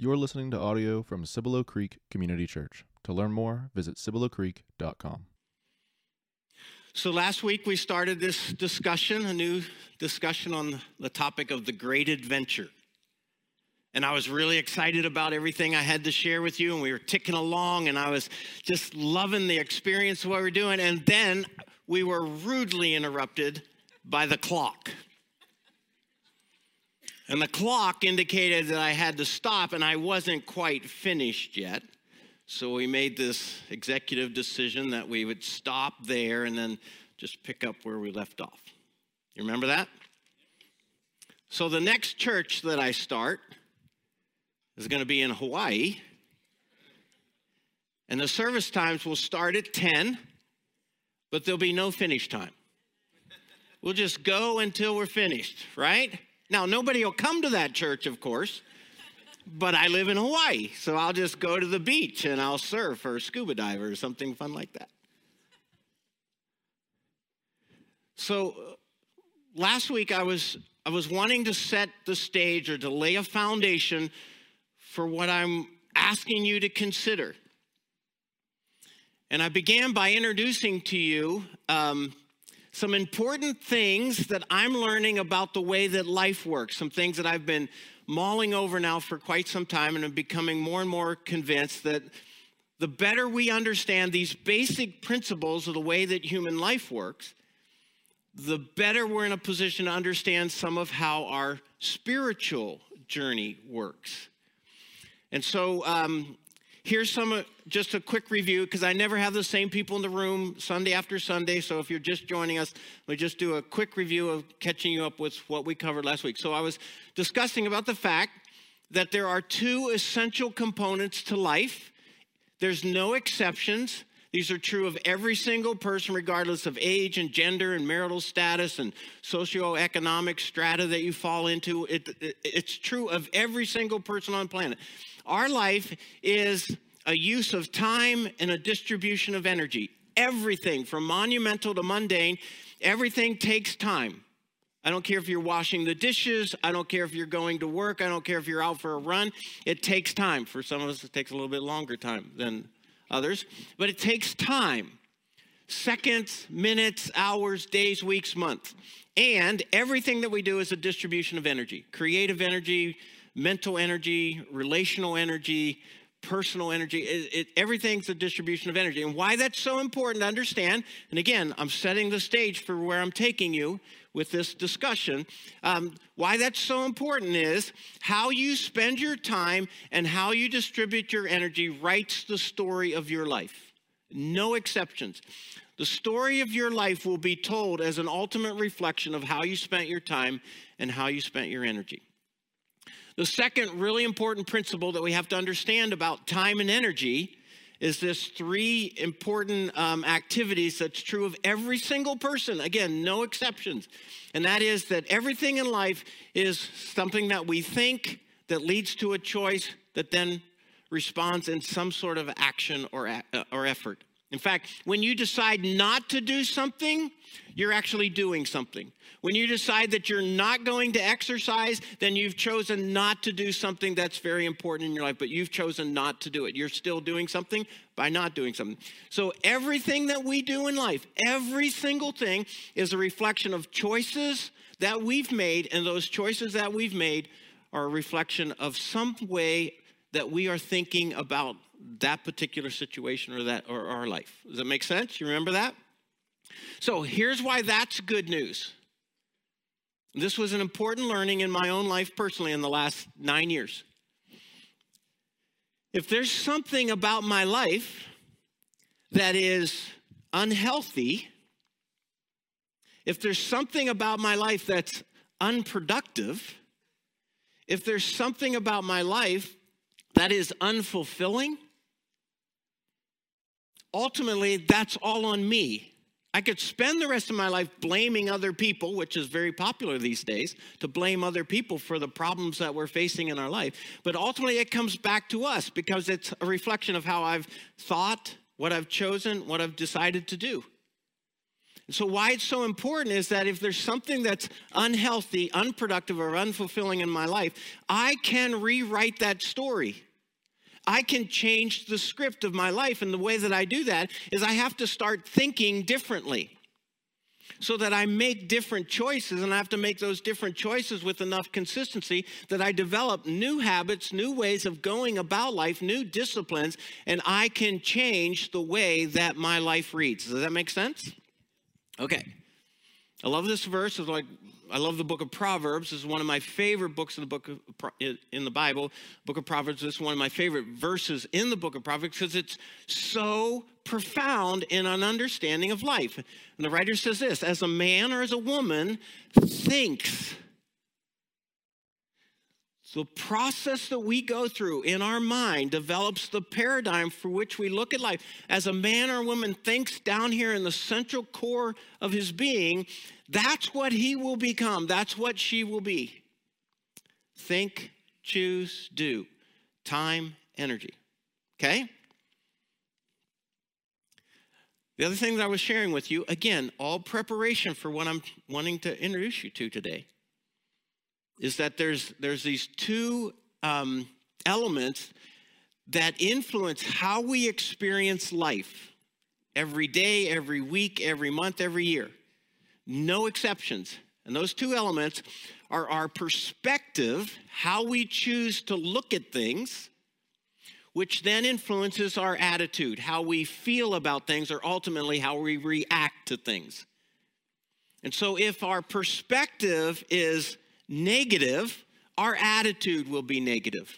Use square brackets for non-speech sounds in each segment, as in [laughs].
You're listening to audio from Cibolo Creek Community Church. To learn more, visit ciboloCreek.com. So last week we started this discussion, a new discussion on the topic of the great adventure. And I was really excited about everything I had to share with you, and we were ticking along, and I was just loving the experience of what we we're doing. And then we were rudely interrupted by the clock. And the clock indicated that I had to stop, and I wasn't quite finished yet. So we made this executive decision that we would stop there and then just pick up where we left off. You remember that? So the next church that I start is going to be in Hawaii. And the service times will start at 10, but there'll be no finish time. We'll just go until we're finished, right? Now, nobody will come to that church, of course, but I live in Hawaii, so I'll just go to the beach and I'll surf or scuba dive or something fun like that. So, uh, last week I was I was wanting to set the stage or to lay a foundation for what I'm asking you to consider. And I began by introducing to you um, some important things that I'm learning about the way that life works, some things that I've been mulling over now for quite some time and I'm becoming more and more convinced that the better we understand these basic principles of the way that human life works, the better we're in a position to understand some of how our spiritual journey works. And so um, Here's some, just a quick review, because I never have the same people in the room Sunday after Sunday. So if you're just joining us, me just do a quick review of catching you up with what we covered last week. So I was discussing about the fact that there are two essential components to life. There's no exceptions. These are true of every single person, regardless of age and gender and marital status and socioeconomic strata that you fall into. It, it, it's true of every single person on planet. Our life is a use of time and a distribution of energy. Everything from monumental to mundane, everything takes time. I don't care if you're washing the dishes. I don't care if you're going to work. I don't care if you're out for a run. It takes time. For some of us, it takes a little bit longer time than others, but it takes time seconds, minutes, hours, days, weeks, months. And everything that we do is a distribution of energy creative energy, mental energy, relational energy, personal energy. It, it, everything's a distribution of energy. And why that's so important to understand, and again, I'm setting the stage for where I'm taking you with this discussion. Um, why that's so important is how you spend your time and how you distribute your energy writes the story of your life. No exceptions. The story of your life will be told as an ultimate reflection of how you spent your time and how you spent your energy. The second really important principle that we have to understand about time and energy is this three important um, activities that's true of every single person. Again, no exceptions. And that is that everything in life is something that we think that leads to a choice that then responds in some sort of action or, uh, or effort. In fact, when you decide not to do something, you're actually doing something. When you decide that you're not going to exercise, then you've chosen not to do something that's very important in your life, but you've chosen not to do it. You're still doing something by not doing something. So, everything that we do in life, every single thing, is a reflection of choices that we've made, and those choices that we've made are a reflection of some way that we are thinking about that particular situation or that or our life. Does that make sense? You remember that? So here's why that's good news. This was an important learning in my own life personally in the last nine years. If there's something about my life that is unhealthy, if there's something about my life that's unproductive, if there's something about my life that is unfulfilling, ultimately that's all on me. I could spend the rest of my life blaming other people, which is very popular these days, to blame other people for the problems that we're facing in our life. But ultimately, it comes back to us because it's a reflection of how I've thought, what I've chosen, what I've decided to do. So, why it's so important is that if there's something that's unhealthy, unproductive, or unfulfilling in my life, I can rewrite that story. I can change the script of my life. And the way that I do that is I have to start thinking differently so that I make different choices and I have to make those different choices with enough consistency that I develop new habits, new ways of going about life, new disciplines, and I can change the way that my life reads. Does that make sense? Okay. I love this verse. It's like I love the book of Proverbs. This is one of my favorite books in the book of in the Bible. Book of Proverbs. This is one of my favorite verses in the book of Proverbs because it's so profound in an understanding of life. And the writer says this: as a man or as a woman thinks. The process that we go through in our mind develops the paradigm for which we look at life. As a man or woman thinks down here in the central core of his being, that's what he will become. That's what she will be. Think, choose, do. Time, energy. Okay? The other thing that I was sharing with you, again, all preparation for what I'm wanting to introduce you to today, is that there's, there's these two um, elements that influence how we experience life every day, every week, every month, every year no exceptions. And those two elements are our perspective, how we choose to look at things, which then influences our attitude, how we feel about things, or ultimately how we react to things. And so, if our perspective is negative, our attitude will be negative.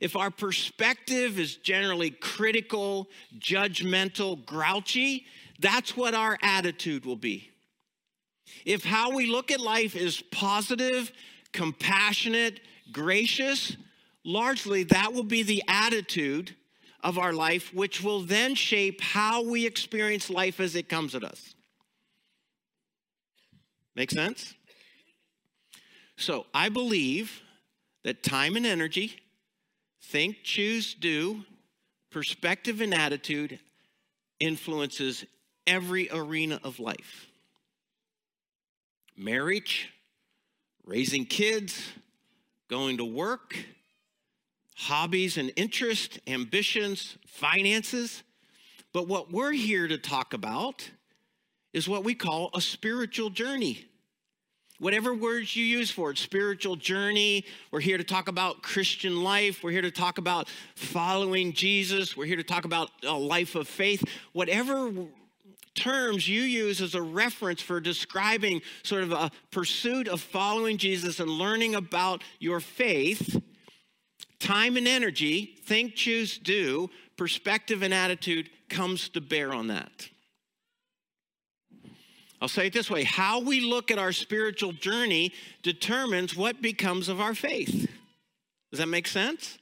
If our perspective is generally critical, judgmental, grouchy, that's what our attitude will be. If how we look at life is positive, compassionate, gracious, largely that will be the attitude of our life, which will then shape how we experience life as it comes at us. Make sense? So I believe that time and energy, think, choose, do, perspective and attitude influences every arena of life marriage, raising kids, going to work, hobbies and interests, ambitions, finances. But what we're here to talk about is what we call a spiritual journey. Whatever words you use for it, spiritual journey, we're here to talk about Christian life, we're here to talk about following Jesus, we're here to talk about a life of faith. Whatever terms you use as a reference for describing sort of a pursuit of following Jesus and learning about your faith, time and energy, think, choose, do, perspective and attitude comes to bear on that. I'll say it this way how we look at our spiritual journey determines what becomes of our faith. Does that make sense?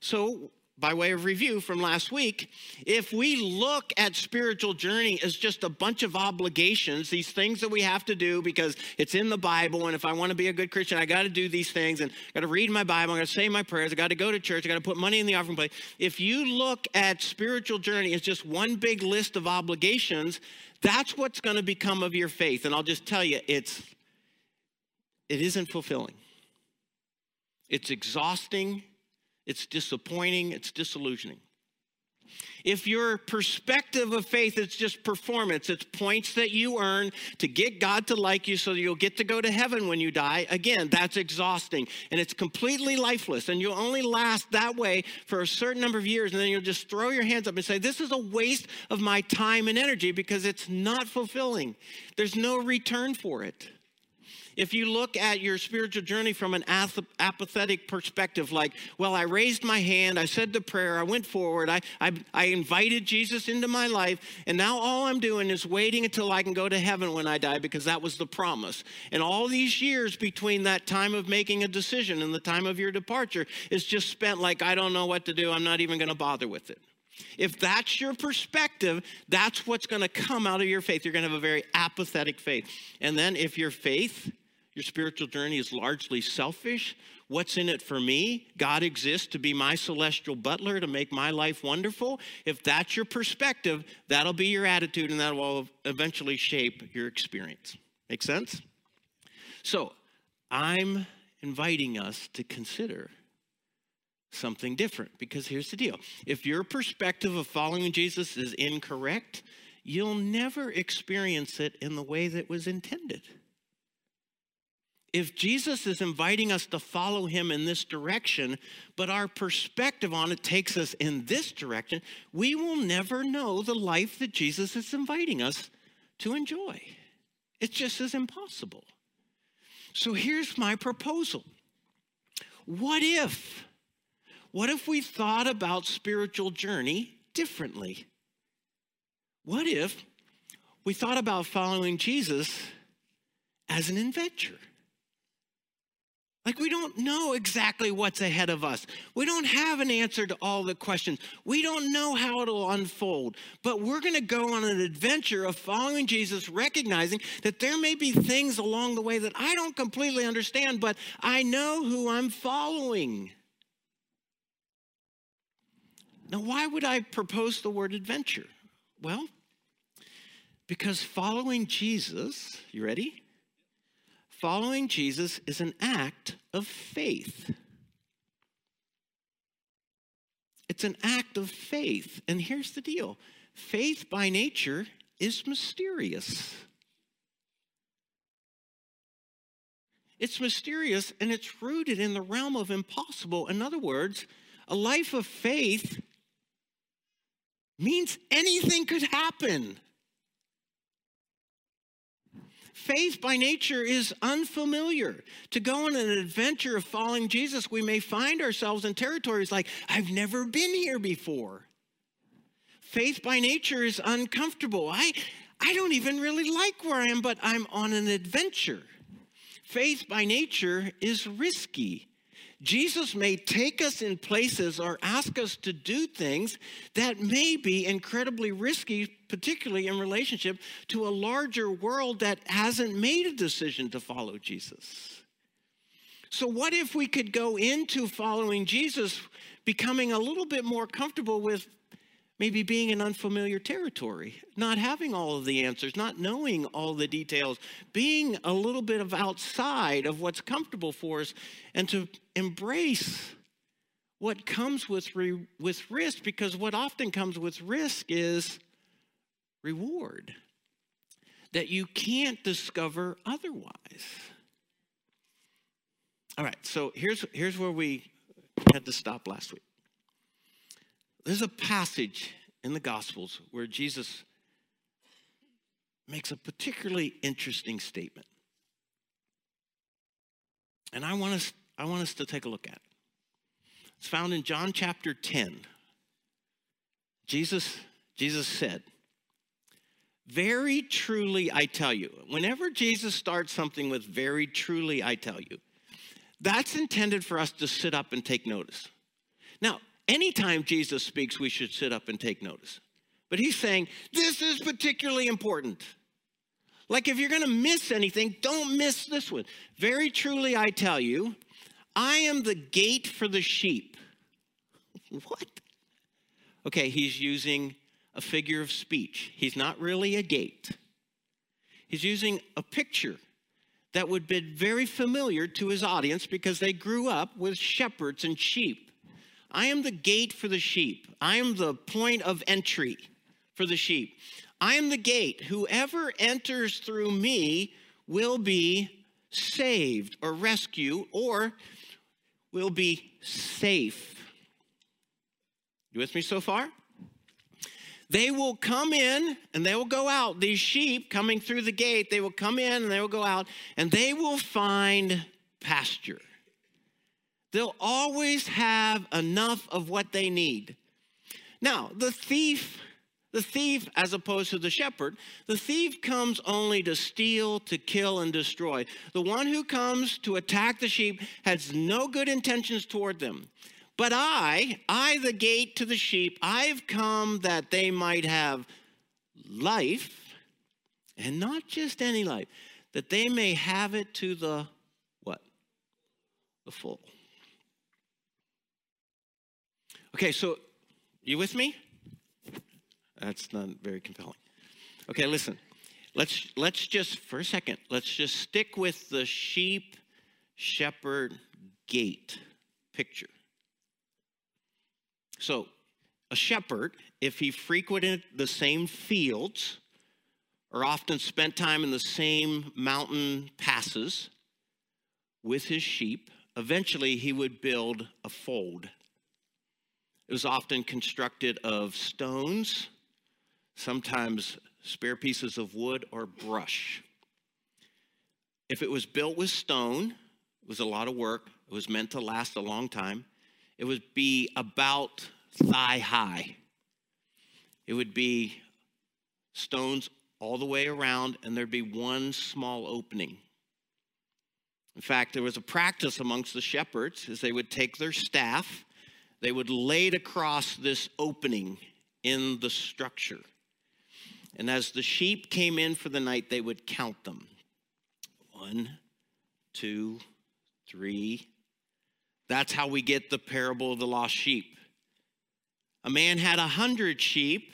So, by way of review from last week, if we look at spiritual journey as just a bunch of obligations, these things that we have to do because it's in the Bible, and if I want to be a good Christian, I got to do these things, and I got to read my Bible, I got to say my prayers, I got to go to church, I got to put money in the offering plate. If you look at spiritual journey as just one big list of obligations, that's what's going to become of your faith. And I'll just tell you, it's it isn't fulfilling. It's exhausting it's disappointing, it's disillusioning. If your perspective of faith is just performance, it's points that you earn to get God to like you so you'll get to go to heaven when you die, again, that's exhausting and it's completely lifeless. And you'll only last that way for a certain number of years. And then you'll just throw your hands up and say, This is a waste of my time and energy because it's not fulfilling. There's no return for it. If you look at your spiritual journey from an apathetic perspective, like, well, I raised my hand, I said the prayer, I went forward, I, I, I invited Jesus into my life, and now all I'm doing is waiting until I can go to heaven when I die because that was the promise. And all these years between that time of making a decision and the time of your departure is just spent like, I don't know what to do, I'm not even going to bother with it. If that's your perspective, that's what's going to come out of your faith. You're going to have a very apathetic faith. And then if your faith your spiritual journey is largely selfish, What's in it for me? God exists to be my celestial butler to make my life wonderful. If that's your perspective, that'll be your attitude and that will eventually shape your experience. Make sense? So, I'm inviting us to consider something different because here's the deal. If your perspective of following Jesus is incorrect, you'll never experience it in the way that was intended if Jesus is inviting us to follow him in this direction, but our perspective on it takes us in this direction, we will never know the life that Jesus is inviting us to enjoy. It's just as impossible. So here's my proposal What if? What if we thought about spiritual journey differently? What if we thought about following Jesus as an adventure? Like, we don't know exactly what's ahead of us. We don't have an answer to all the questions. We don't know how it'll unfold. But we're going to go on an adventure of following Jesus, recognizing that there may be things along the way that I don't completely understand, but I know who I'm following. Now, why would I propose the word adventure? Well, because following Jesus, you ready? Following Jesus is an act of faith. It's an act of faith. And here's the deal faith by nature is mysterious. It's mysterious and it's rooted in the realm of impossible. In other words, a life of faith means anything could happen. Faith by nature is unfamiliar. To go on an adventure of following Jesus, we may find ourselves in territories like, I've never been here before. Faith by nature is uncomfortable. I, I don't even really like where I am, but I'm on an adventure. Faith by nature is risky. Jesus may take us in places or ask us to do things that may be incredibly risky, particularly in relationship to a larger world that hasn't made a decision to follow Jesus. So, what if we could go into following Jesus becoming a little bit more comfortable with maybe being in unfamiliar territory, not having all of the answers, not knowing all the details, being a little bit of outside of what's comfortable for us, and to embrace what comes with, re- with risk, because what often comes with risk is reward that you can't discover otherwise. All right, so here's, here's where we had to stop last week. There's a passage in the Gospels where Jesus makes a particularly interesting statement. And I want us, I want us to take a look at it. It's found in John chapter 10. Jesus, Jesus said, Very truly I tell you, whenever Jesus starts something with very truly I tell you, that's intended for us to sit up and take notice. Now, Anytime Jesus speaks, we should sit up and take notice. But he's saying, this is particularly important. Like if you're going to miss anything, don't miss this one. Very truly, I tell you, I am the gate for the sheep. [laughs] what? Okay, he's using a figure of speech. He's not really a gate. He's using a picture that would be very familiar to his audience because they grew up with shepherds and sheep. I am the gate for the sheep. I am the point of entry for the sheep. I am the gate. Whoever enters through me will be saved or rescued or will be safe. You with me so far? They will come in and they will go out. These sheep coming through the gate, they will come in and they will go out and they will find pasture. They'll always have enough of what they need. Now, the thief, the thief, as opposed to the shepherd, the thief comes only to steal, to kill, and destroy. The one who comes to attack the sheep has no good intentions toward them. But I, I, the gate to the sheep, I've come that they might have life, and not just any life, that they may have it to the what? The full. Okay, so you with me? That's not very compelling. Okay, listen. Let's let's just for a second, let's just stick with the sheep shepherd gate picture. So, a shepherd, if he frequented the same fields or often spent time in the same mountain passes with his sheep, eventually he would build a fold. It was often constructed of stones, sometimes spare pieces of wood or brush. If it was built with stone, it was a lot of work. It was meant to last a long time. It would be about thigh high. It would be stones all the way around, and there'd be one small opening. In fact, there was a practice amongst the shepherds as they would take their staff, they would lay it across this opening in the structure. And as the sheep came in for the night, they would count them. One, two, three. That's how we get the parable of the lost sheep. A man had a hundred sheep,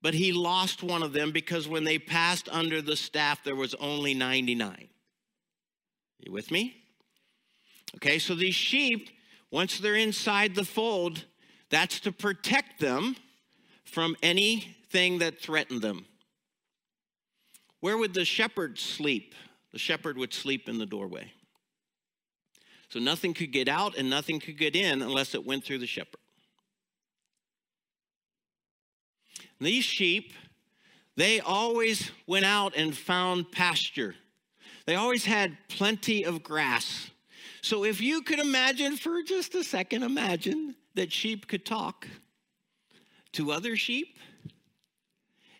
but he lost one of them because when they passed under the staff, there was only 99. You with me? Okay, so these sheep, once they're inside the fold, that's to protect them from anything that threatened them. Where would the shepherd sleep? The shepherd would sleep in the doorway. So nothing could get out and nothing could get in unless it went through the shepherd. And these sheep, they always went out and found pasture. They always had plenty of grass. So if you could imagine for just a second, imagine that sheep could talk to other sheep,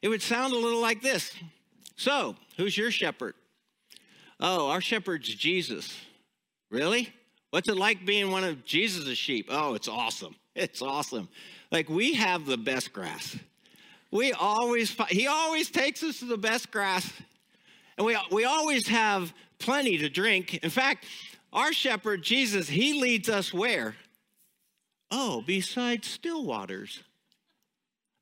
it would sound a little like this. So, who's your shepherd? Oh, our shepherd's Jesus. Really? What's it like being one of Jesus' sheep? Oh, it's awesome. [laughs] It's awesome. Like we have the best grass. We always, he always takes us to the best grass. And we, we always have plenty to drink. In fact, our shepherd, Jesus, he leads us where? Oh, beside still waters.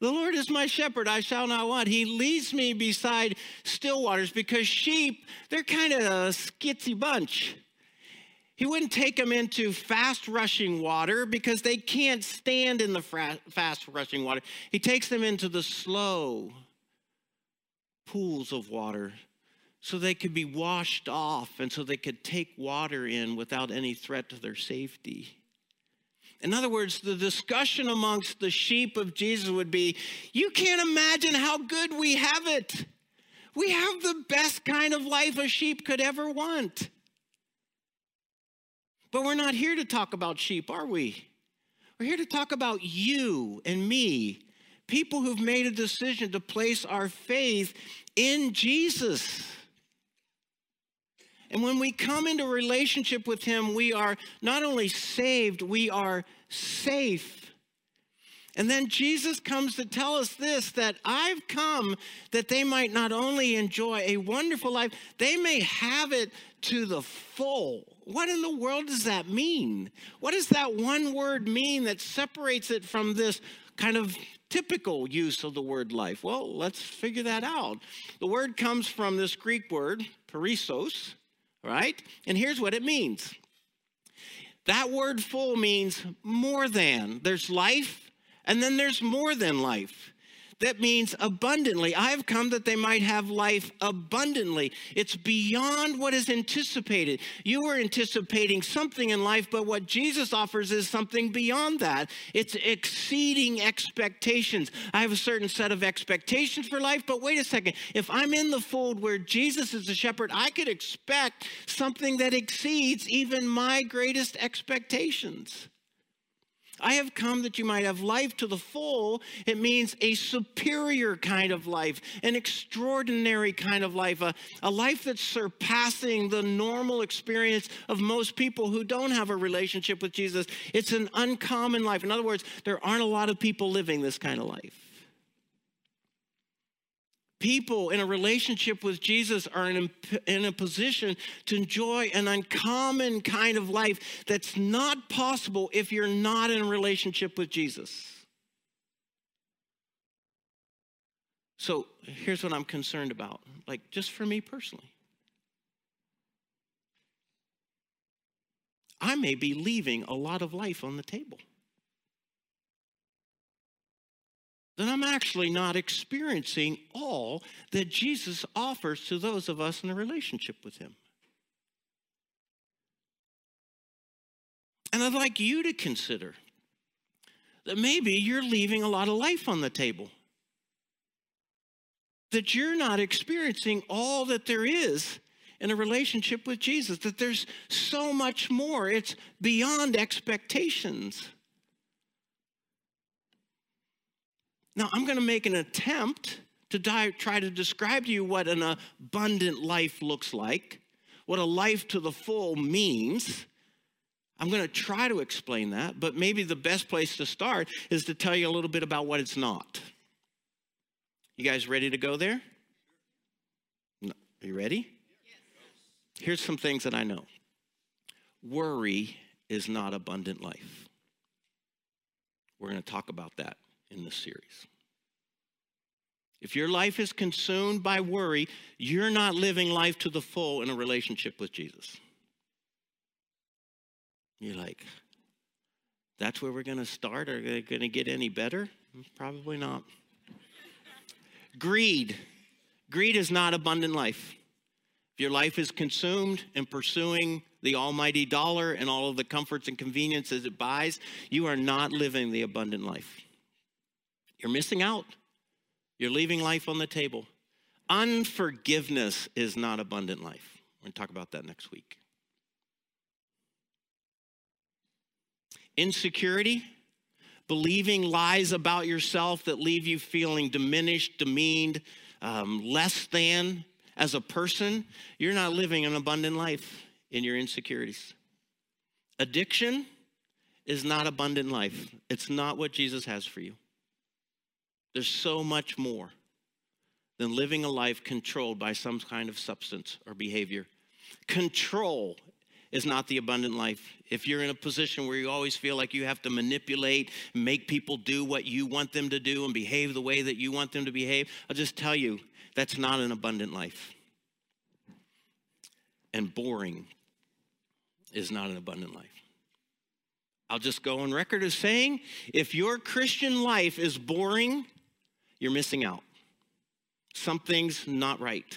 The Lord is my shepherd, I shall not want. He leads me beside still waters because sheep, they're kind of a skitsy bunch. He wouldn't take them into fast rushing water because they can't stand in the fast rushing water. He takes them into the slow pools of water so they could be washed off and so they could take water in without any threat to their safety. In other words, the discussion amongst the sheep of Jesus would be you can't imagine how good we have it. We have the best kind of life a sheep could ever want. But we're not here to talk about sheep, are we? We're here to talk about you and me, people who've made a decision to place our faith in Jesus. And when we come into relationship with Him, we are not only saved, we are safe. And then Jesus comes to tell us this that I've come that they might not only enjoy a wonderful life, they may have it to the full. What in the world does that mean? What does that one word mean that separates it from this kind of typical use of the word life? Well, let's figure that out. The word comes from this Greek word, perissos, right? And here's what it means. That word full means more than. There's life and then there's more than life. That means abundantly. I have come that they might have life abundantly. It's beyond what is anticipated. You were anticipating something in life, but what Jesus offers is something beyond that. It's exceeding expectations. I have a certain set of expectations for life, but wait a second. If I'm in the fold where Jesus is the shepherd, I could expect something that exceeds even my greatest expectations. I have come that you might have life to the full. It means a superior kind of life, an extraordinary kind of life, a, a life that's surpassing the normal experience of most people who don't have a relationship with Jesus. It's an uncommon life. In other words, there aren't a lot of people living this kind of life. People in a relationship with Jesus are in a, in a position to enjoy an uncommon kind of life that's not possible if you're not in a relationship with Jesus. So here's what I'm concerned about, like just for me personally. I may be leaving a lot of life on the table. That I'm actually not experiencing all that Jesus offers to those of us in a relationship with Him. And I'd like you to consider that maybe you're leaving a lot of life on the table. That you're not experiencing all that there is in a relationship with Jesus, that there's so much more. It's beyond expectations. Now, I'm going to make an attempt to die, try to describe to you what an abundant life looks like, what a life to the full means. I'm going to try to explain that, but maybe the best place to start is to tell you a little bit about what it's not. You guys ready to go there? No. Are you ready? Yes. Here's some things that I know worry is not abundant life. We're going to talk about that in this series. If your life is consumed by worry, you're not living life to the full in a relationship with Jesus. You're like, that's where we're going to start? Are they going to get any better? Probably not. Greed. Greed is not abundant life. If your life is consumed in pursuing the almighty dollar and all of the comforts and conveniences it buys, you are not living the abundant life. You're missing out. You're leaving life on the table. Unforgiveness is not abundant life. We're going to talk about that next week. Insecurity, believing lies about yourself that leave you feeling diminished, demeaned, um, less than as a person, you're not living an abundant life in your insecurities. Addiction is not abundant life, it's not what Jesus has for you. There's so much more than living a life controlled by some kind of substance or behavior. Control is not the abundant life. If you're in a position where you always feel like you have to manipulate, make people do what you want them to do and behave the way that you want them to behave, I'll just tell you that's not an abundant life. And boring is not an abundant life. I'll just go on record as saying if your Christian life is boring, you're missing out. Something's not right.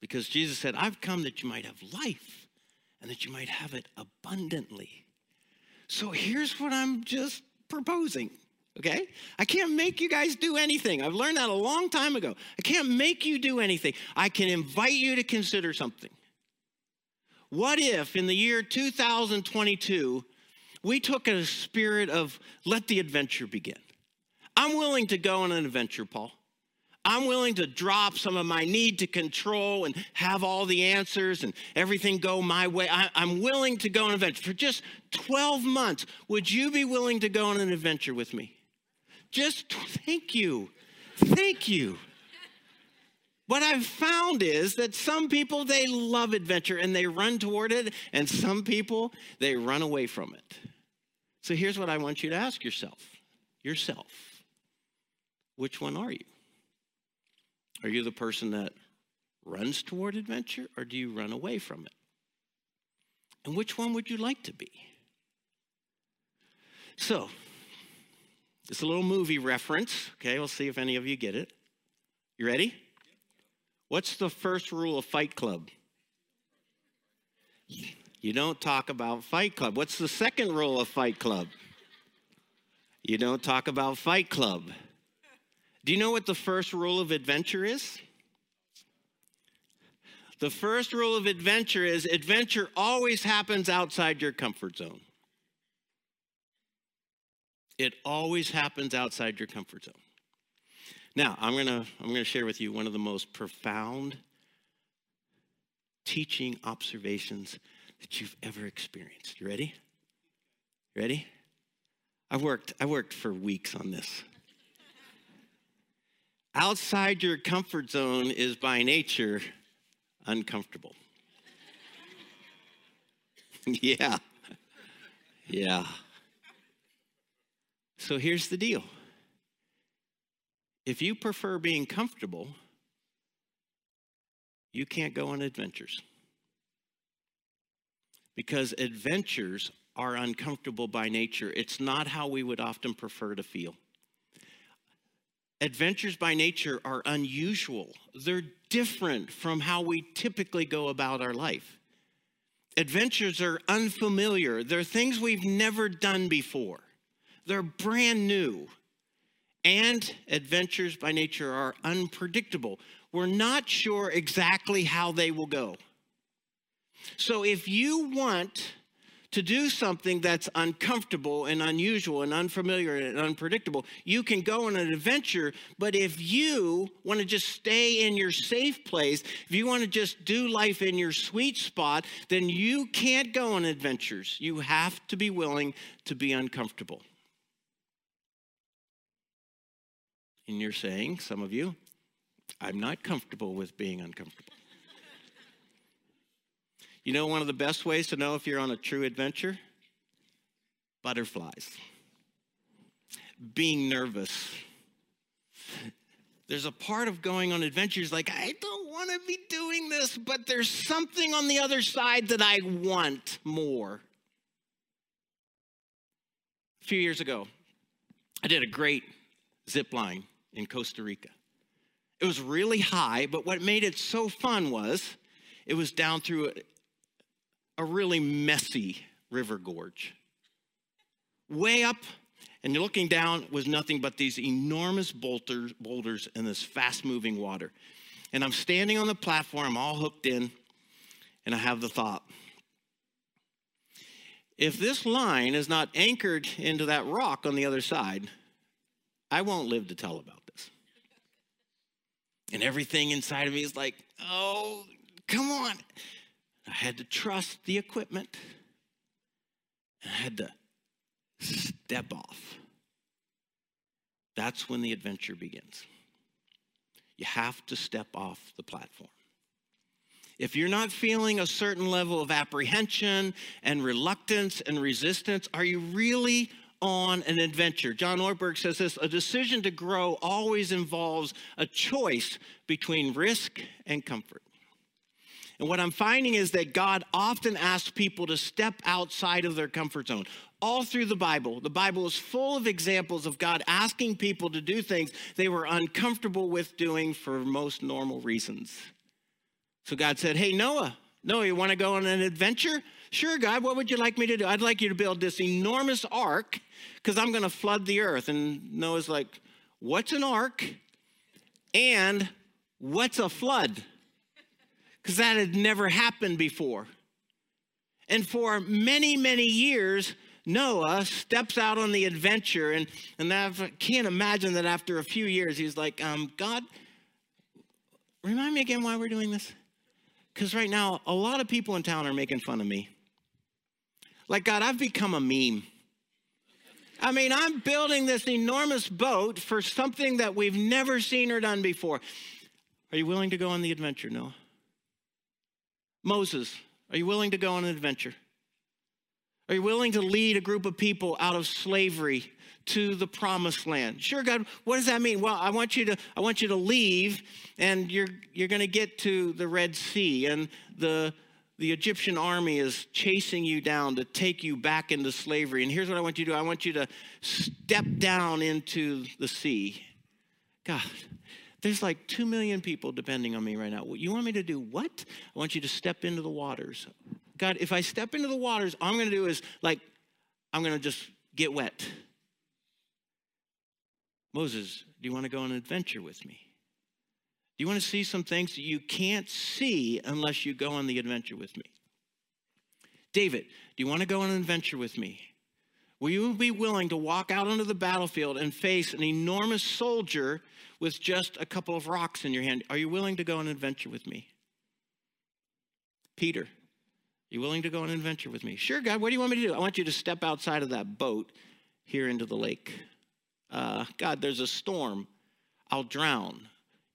Because Jesus said, I've come that you might have life and that you might have it abundantly. So here's what I'm just proposing okay? I can't make you guys do anything. I've learned that a long time ago. I can't make you do anything. I can invite you to consider something. What if in the year 2022, we took a spirit of let the adventure begin? I'm willing to go on an adventure, Paul. I'm willing to drop some of my need to control and have all the answers and everything go my way. I, am willing to go on an adventure. For just 12 months, would you be willing to go on an adventure with me? Just thank you. Thank you. What I've found is that some people, they love adventure and they run toward it, and some people, they run away from it. So here's what I want you to ask yourself yourself. Which one are you? Are you the person that runs toward adventure or do you run away from it? And which one would you like to be? So, it's a little movie reference. Okay, we'll see if any of you get it. You ready? What's the first rule of Fight Club? You don't talk about Fight Club. What's the second rule of Fight Club? You don't talk about Fight Club. Do you know what the first rule of adventure is? The first rule of adventure is adventure always happens outside your comfort zone. It always happens outside your comfort zone. Now, I'm going to I'm going to share with you one of the most profound teaching observations that you've ever experienced. You ready? You ready? I've worked I worked for weeks on this. Outside your comfort zone is by nature uncomfortable. [laughs] yeah. Yeah. So here's the deal if you prefer being comfortable, you can't go on adventures. Because adventures are uncomfortable by nature. It's not how we would often prefer to feel. Adventures by nature are unusual, they're different from how we typically go about our life. Adventures are unfamiliar, they're things we've never done before, they're brand new. And adventures by nature are unpredictable. We're not sure exactly how they will go. So if you want to do something that's uncomfortable and unusual and unfamiliar and unpredictable, you can go on an adventure. But if you want to just stay in your safe place, if you want to just do life in your sweet spot, then you can't go on adventures. You have to be willing to be uncomfortable. And you're saying, some of you, I'm not comfortable with being uncomfortable. You know, one of the best ways to know if you're on a true adventure? Butterflies. Being nervous. There's a part of going on adventures like, I don't want to be doing this, but there's something on the other side that I want more. A few years ago, I did a great zip line in Costa Rica. It was really high, but what made it so fun was it was down through a really messy river gorge. Way up, and you're looking down, was nothing but these enormous boulders, boulders in this fast moving water. And I'm standing on the platform, all hooked in, and I have the thought if this line is not anchored into that rock on the other side, I won't live to tell about this. And everything inside of me is like, oh, come on. I had to trust the equipment. I had to step off. That's when the adventure begins. You have to step off the platform. If you're not feeling a certain level of apprehension and reluctance and resistance, are you really on an adventure? John Ortberg says this a decision to grow always involves a choice between risk and comfort. And what I'm finding is that God often asks people to step outside of their comfort zone. All through the Bible, the Bible is full of examples of God asking people to do things they were uncomfortable with doing for most normal reasons. So God said, Hey, Noah, Noah, you want to go on an adventure? Sure, God, what would you like me to do? I'd like you to build this enormous ark because I'm going to flood the earth. And Noah's like, What's an ark? And what's a flood? Because that had never happened before. And for many, many years, Noah steps out on the adventure, and, and I can't imagine that after a few years, he's like, um, God, remind me again why we're doing this? Because right now, a lot of people in town are making fun of me. Like, God, I've become a meme. I mean, I'm building this enormous boat for something that we've never seen or done before. Are you willing to go on the adventure, Noah? Moses, are you willing to go on an adventure? Are you willing to lead a group of people out of slavery to the promised land? Sure, God, what does that mean? Well, I want you to I want you to leave and you're you're going to get to the Red Sea and the the Egyptian army is chasing you down to take you back into slavery. And here's what I want you to do. I want you to step down into the sea. God, there's like 2 million people depending on me right now. What you want me to do what? I want you to step into the waters. God, if I step into the waters, all I'm going to do is like, I'm going to just get wet. Moses, do you want to go on an adventure with me? Do you want to see some things that you can't see unless you go on the adventure with me? David, do you want to go on an adventure with me? Will you be willing to walk out onto the battlefield and face an enormous soldier with just a couple of rocks in your hand. Are you willing to go on an adventure with me? Peter, are you willing to go on an adventure with me? Sure, God, what do you want me to do? I want you to step outside of that boat here into the lake. Uh, God, there's a storm. I'll drown.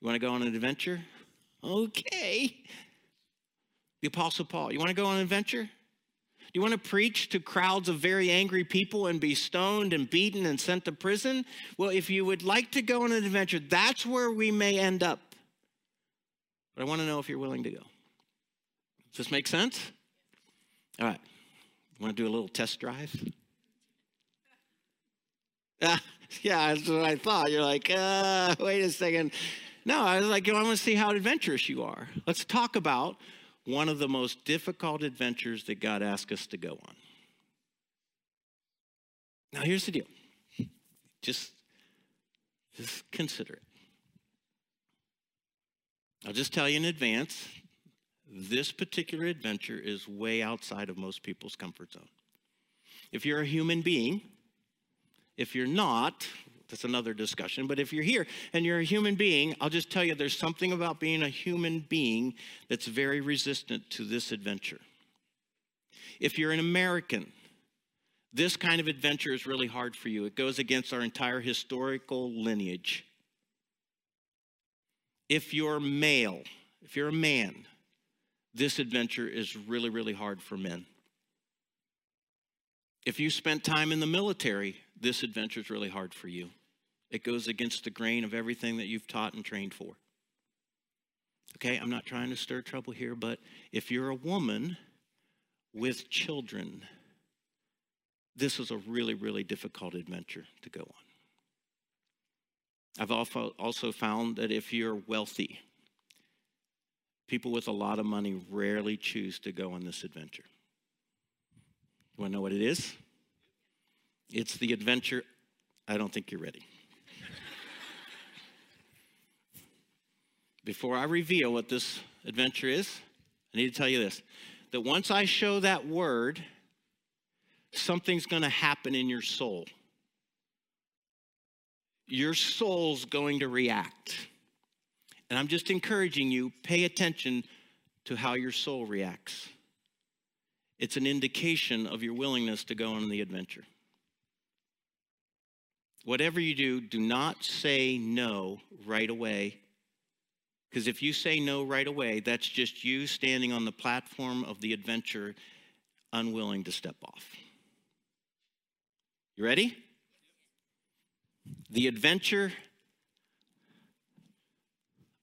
You want to go on an adventure? Okay. The Apostle Paul, you want to go on an adventure? You want to preach to crowds of very angry people and be stoned and beaten and sent to prison? Well, if you would like to go on an adventure, that's where we may end up. But I want to know if you're willing to go. Does this make sense? All right. You want to do a little test drive? Uh, [laughs] yeah, that's what I thought. You're like, uh, wait a second. No, I was like, I want to see how adventurous you are. Let's talk about one of the most difficult adventures that God asked us to go on. Now, here's the deal. Just, just consider it. I'll just tell you in advance this particular adventure is way outside of most people's comfort zone. If you're a human being, if you're not, that's another discussion. But if you're here and you're a human being, I'll just tell you there's something about being a human being that's very resistant to this adventure. If you're an American, this kind of adventure is really hard for you. It goes against our entire historical lineage. If you're male, if you're a man, this adventure is really, really hard for men. If you spent time in the military, this adventure is really hard for you. It goes against the grain of everything that you've taught and trained for. Okay, I'm not trying to stir trouble here, but if you're a woman with children, this is a really, really difficult adventure to go on. I've also found that if you're wealthy, people with a lot of money rarely choose to go on this adventure. You want to know what it is? It's the adventure. I don't think you're ready. Before I reveal what this adventure is, I need to tell you this that once I show that word, something's going to happen in your soul. Your soul's going to react. And I'm just encouraging you, pay attention to how your soul reacts. It's an indication of your willingness to go on the adventure. Whatever you do, do not say no right away. Because if you say no right away, that's just you standing on the platform of the adventure, unwilling to step off. You ready? The adventure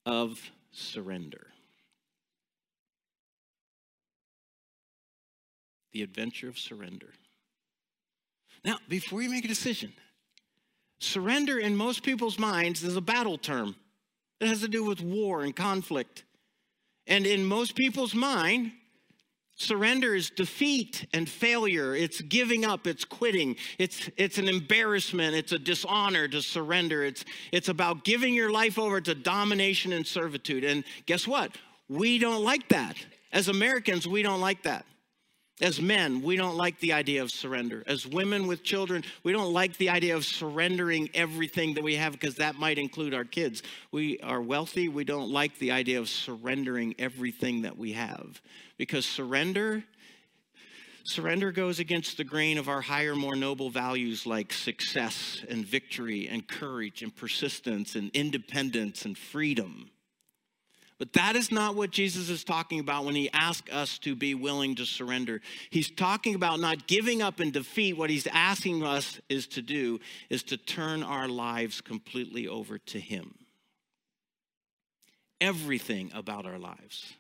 of surrender. The adventure of surrender. Now, before you make a decision, surrender in most people's minds is a battle term. It has to do with war and conflict. And in most people's mind, Surrender is defeat and failure. It's giving up. It's quitting. It's, it's an embarrassment. It's a dishonor to surrender. It's, it's about giving your life over to domination and servitude. And guess what? We don't like that. As Americans, we don't like that. As men, we don't like the idea of surrender. As women with children, we don't like the idea of surrendering everything that we have because that might include our kids. We are wealthy, we don't like the idea of surrendering everything that we have because surrender surrender goes against the grain of our higher more noble values like success and victory and courage and persistence and independence and freedom. But that is not what Jesus is talking about when he asks us to be willing to surrender. He's talking about not giving up in defeat. What he's asking us is to do is to turn our lives completely over to him. Everything about our lives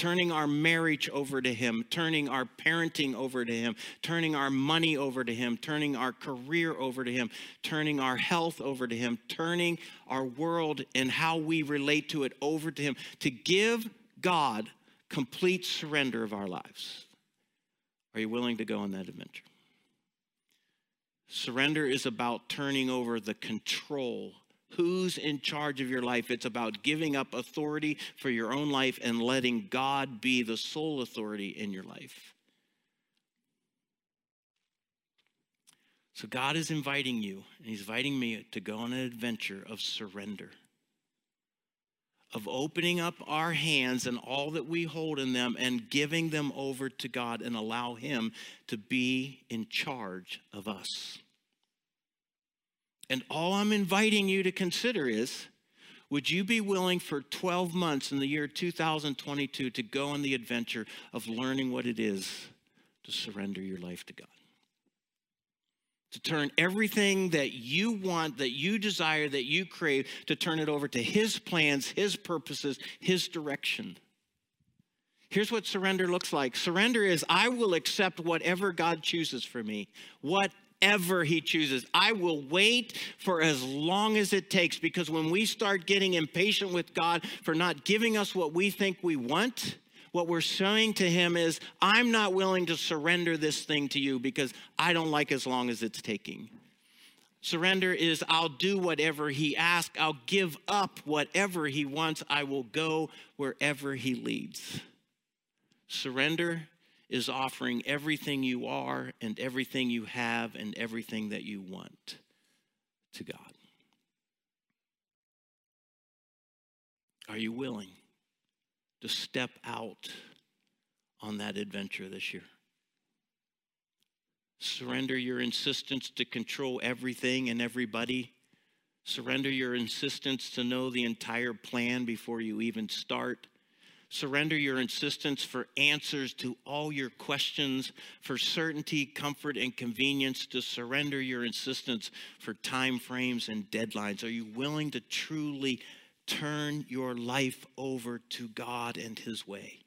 turning our marriage over to Him, turning our parenting over to Him, turning our money over to Him, turning our career over to Him, turning our health over to Him, turning our world and how we relate to it over to Him, to give God complete surrender of our lives. Are you willing to go on that adventure? Surrender is about turning over the control who's in charge of your life. It's about giving up authority for your own life and letting God be the sole authority in your life. So, God is inviting you, and He's inviting me to go on an adventure of surrender, of opening up our hands and all that we hold in them and giving them over to God and allow Him to be in charge of us. And all I'm inviting you to consider is would you be willing for 12 months in the year 2022 to go on the adventure of learning what it is to surrender your life to God? To turn everything that you want, that you desire, that you crave, to turn it over to His plans, His purposes, His direction. Here's what surrender looks like surrender is I will accept whatever God chooses for me, whatever He chooses. I will wait for as long as it takes because when we start getting impatient with God for not giving us what we think we want, what we're saying to Him is, I'm not willing to surrender this thing to you because I don't like as long as it's taking. Surrender is I'll do whatever he asks. I'll give up whatever he wants. I will go wherever he leads. Surrender is offering everything you are and everything you have and everything that you want to God. Are you willing to step out on that adventure this year? Surrender your insistence to control everything and everybody. Surrender your insistence to know the entire plan before you even start. Surrender your insistence for answers to all your questions, for certainty, comfort, and convenience, to surrender your insistence for time frames and deadlines. Are you willing to truly turn your life over to God and His way?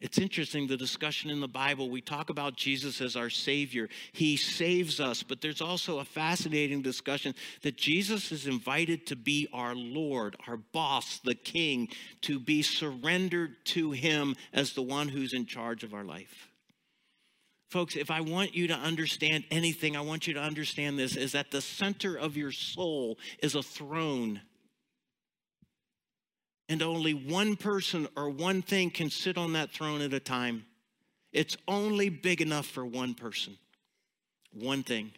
It's interesting the discussion in the Bible. We talk about Jesus as our Savior. He saves us, but there's also a fascinating discussion that Jesus is invited to be our Lord, our boss, the King, to be surrendered to Him as the one who's in charge of our life. Folks, if I want you to understand anything, I want you to understand this is that the center of your soul is a throne and only one person or one thing can sit on that throne at a time. It's only big enough for one person, one thing.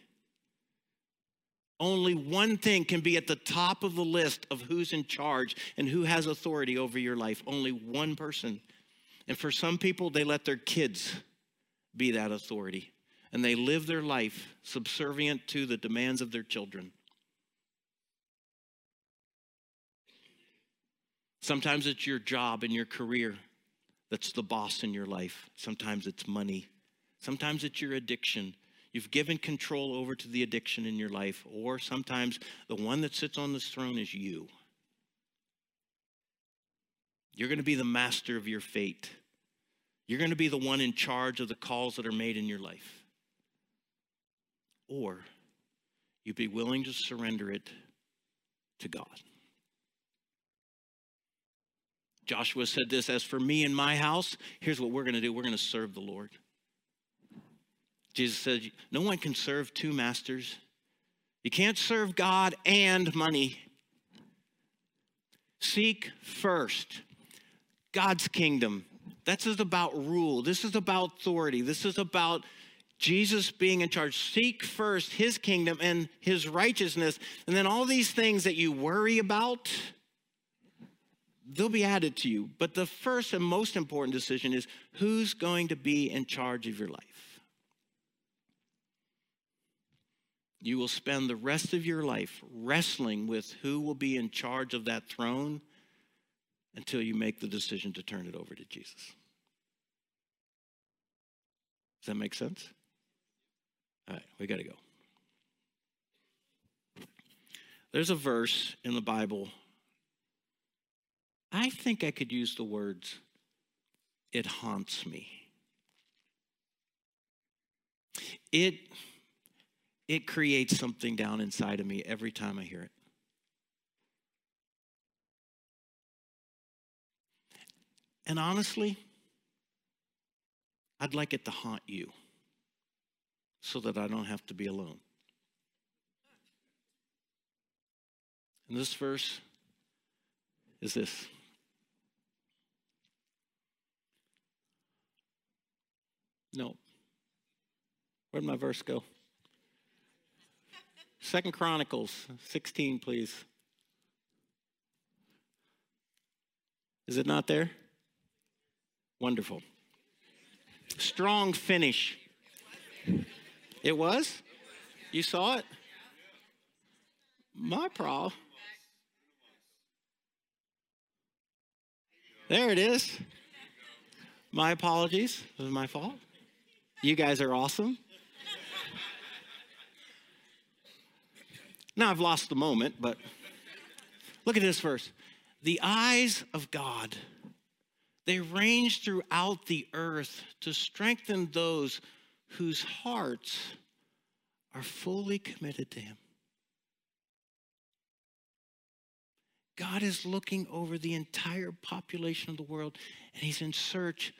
Only one thing can be at the top of the list of who's in charge and who has authority over your life. Only one person. And for some people, they let their kids be that authority. And they live their life subservient to the demands of their children. Sometimes it's your job and your career that's the boss in your life. Sometimes it's money. Sometimes it's your addiction. You've given control over to the addiction in your life. Or sometimes the one that sits on this throne is you. You're going to be the master of your fate. You're going to be the one in charge of the calls that are made in your life. Or you'd be willing to surrender it to God. Joshua said this As for me and my house, here's what we're going to do we're going to serve the Lord. Jesus said, No one can serve two masters. You can't serve God and money. Seek first God's kingdom. This is about rule. This is about authority. This is about Jesus being in charge. Seek first his kingdom and his righteousness. And then all these things that you worry about, they'll be added to you. But the first and most important decision is who's going to be in charge of your life? You will spend the rest of your life wrestling with who will be in charge of that throne until you make the decision to turn it over to Jesus. Does that make sense? All right, we got to go. There's a verse in the Bible I think I could use the words, it haunts me. It, it creates something down inside of me every time I hear it. And honestly, I'd like it to haunt you so that I don't have to be alone. And this verse is this No. Where'd my verse go? Second Chronicles 16, please. Is it not there? Wonderful. Strong finish. It was? You saw it? my problem. There it is. My apologies. It was my fault. You guys are awesome. Now I've lost the moment, but look at this verse. The eyes of God, they range throughout the earth to strengthen those whose hearts are fully committed to Him. God is looking over the entire population of the world, and He's in search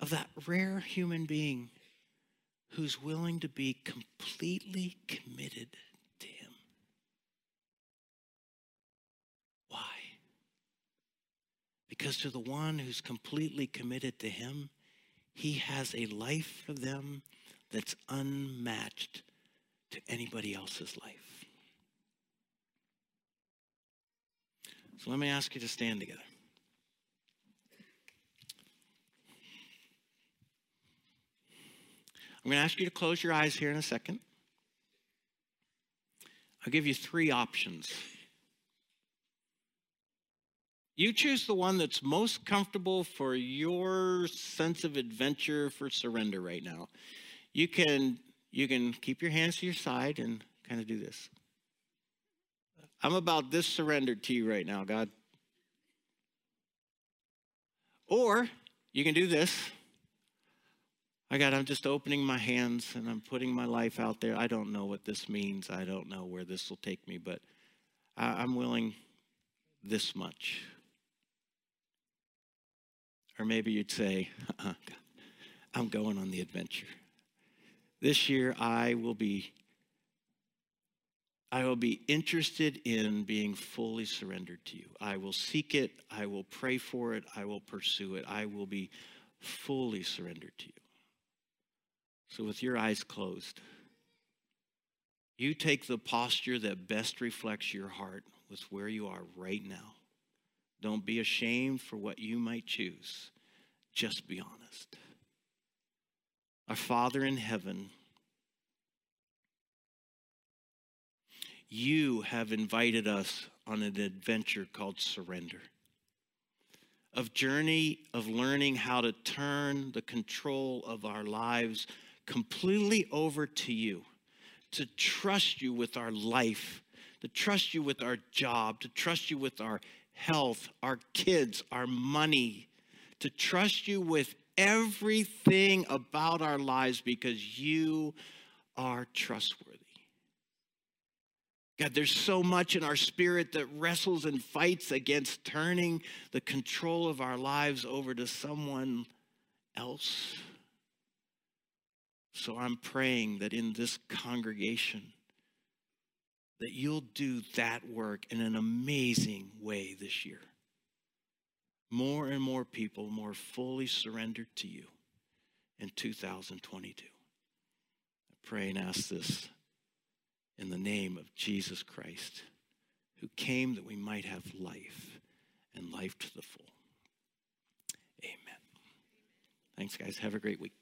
of that rare human being who's willing to be completely committed to Him. Why? Because to the one who's completely committed to Him, He has a life for them that's unmatched to anybody else's life. So let me ask you to stand together. I'm going to ask you to close your eyes here in a second. I'll give you three options. You choose the one that's most comfortable for your sense of adventure for surrender right now. You can you can keep your hands to your side and kind of do this. I'm about this surrendered to you right now, God. Or you can do this. I got, I'm just opening my hands and I'm putting my life out there. I don't know what this means. I don't know where this will take me, but I, I'm willing this much. Or maybe you'd say, uh-uh, I'm going on the adventure. This year I will be I will be interested in being fully surrendered to you. I will seek it, I will pray for it, I will pursue it. I will be fully surrendered to you. So, with your eyes closed, you take the posture that best reflects your heart with where you are right now. Don't be ashamed for what you might choose. Just be honest. Our Father in heaven, you have invited us on an adventure called surrender. Of journey of learning how to turn the control of our lives completely over to you, to trust you with our life, to trust you with our job, to trust you with our health, our kids, our money, to trust you with everything about our lives because you are trustworthy. God, there's so much in our spirit that wrestles and fights against turning the control of our lives over to someone else. So I'm praying that in this congregation, that you'll do that work in an amazing way this year. More and more people more fully surrendered to you in 2022. I pray and ask this in the name of Jesus Christ, who came that we might have life and life to the full. Amen. Thanks, guys. Have a great week.